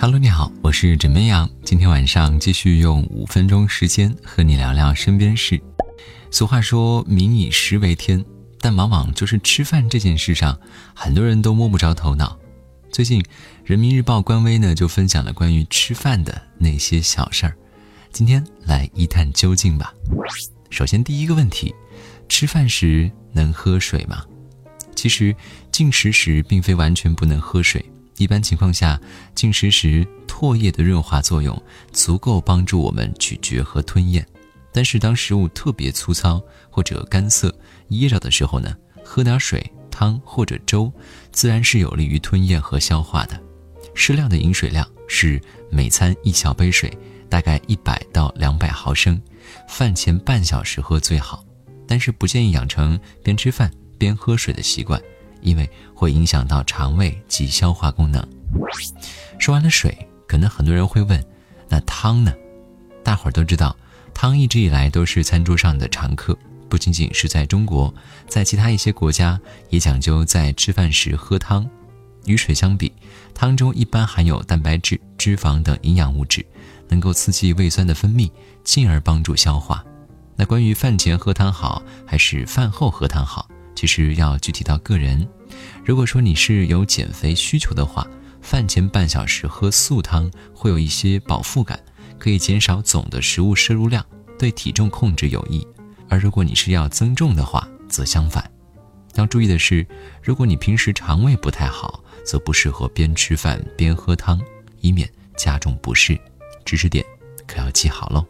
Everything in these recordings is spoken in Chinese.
Hello，你好，我是枕边羊。今天晚上继续用五分钟时间和你聊聊身边事。俗话说“民以食为天”，但往往就是吃饭这件事上，很多人都摸不着头脑。最近，人民日报官微呢就分享了关于吃饭的那些小事儿。今天来一探究竟吧。首先，第一个问题，吃饭时能喝水吗？其实，进食时并非完全不能喝水。一般情况下，进食时唾液的润滑作用足够帮助我们咀嚼和吞咽。但是当食物特别粗糙或者干涩、噎着的时候呢，喝点水、汤或者粥，自然是有利于吞咽和消化的。适量的饮水量是每餐一小杯水，大概一百到两百毫升，饭前半小时喝最好。但是不建议养成边吃饭边喝水的习惯。因为会影响到肠胃及消化功能。说完了水，可能很多人会问，那汤呢？大伙儿都知道，汤一直以来都是餐桌上的常客，不仅仅是在中国，在其他一些国家也讲究在吃饭时喝汤。与水相比，汤中一般含有蛋白质、脂肪等营养物质，能够刺激胃酸的分泌，进而帮助消化。那关于饭前喝汤好还是饭后喝汤好？其实要具体到个人。如果说你是有减肥需求的话，饭前半小时喝素汤会有一些饱腹感，可以减少总的食物摄入量，对体重控制有益。而如果你是要增重的话，则相反。要注意的是，如果你平时肠胃不太好，则不适合边吃饭边喝汤，以免加重不适。知识点可要记好喽。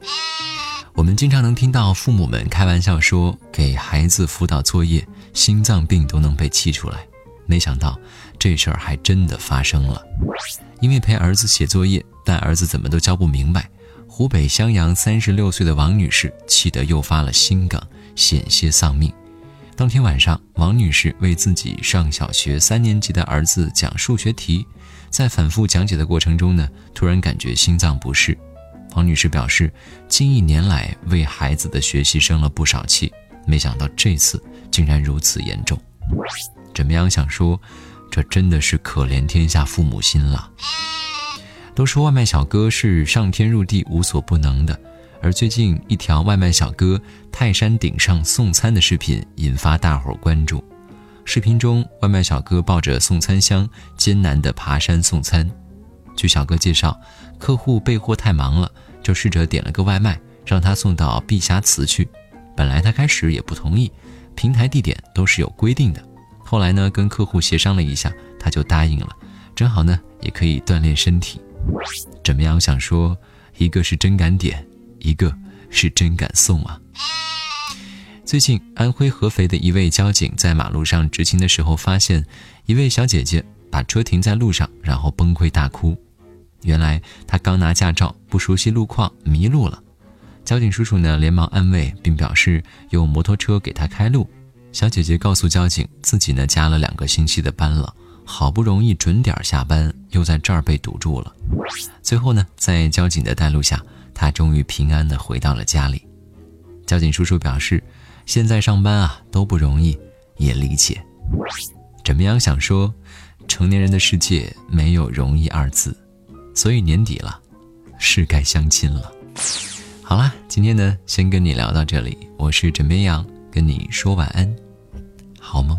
我们经常能听到父母们开玩笑说，给孩子辅导作业。心脏病都能被气出来，没想到这事儿还真的发生了。因为陪儿子写作业，但儿子怎么都教不明白，湖北襄阳三十六岁的王女士气得又发了心梗，险些丧命。当天晚上，王女士为自己上小学三年级的儿子讲数学题，在反复讲解的过程中呢，突然感觉心脏不适。王女士表示，近一年来为孩子的学习生了不少气。没想到这次竟然如此严重，怎么样？想说，这真的是可怜天下父母心了。都说外卖小哥是上天入地无所不能的，而最近一条外卖小哥泰山顶上送餐的视频引发大伙关注。视频中，外卖小哥抱着送餐箱艰难地爬山送餐。据小哥介绍，客户备货太忙了，就试着点了个外卖，让他送到碧霞祠去。本来他开始也不同意，平台地点都是有规定的。后来呢，跟客户协商了一下，他就答应了。正好呢，也可以锻炼身体。怎么样？想说，一个是真敢点，一个是真敢送啊。最近，安徽合肥的一位交警在马路上执勤的时候，发现一位小姐姐把车停在路上，然后崩溃大哭。原来她刚拿驾照，不熟悉路况，迷路了。交警叔叔呢，连忙安慰，并表示用摩托车给他开路。小姐姐告诉交警，自己呢加了两个星期的班了，好不容易准点下班，又在这儿被堵住了。最后呢，在交警的带路下，她终于平安的回到了家里。交警叔叔表示，现在上班啊都不容易，也理解。怎么样？想说，成年人的世界没有容易二字，所以年底了，是该相亲了。好啦，今天呢，先跟你聊到这里。我是枕边羊，跟你说晚安，好梦。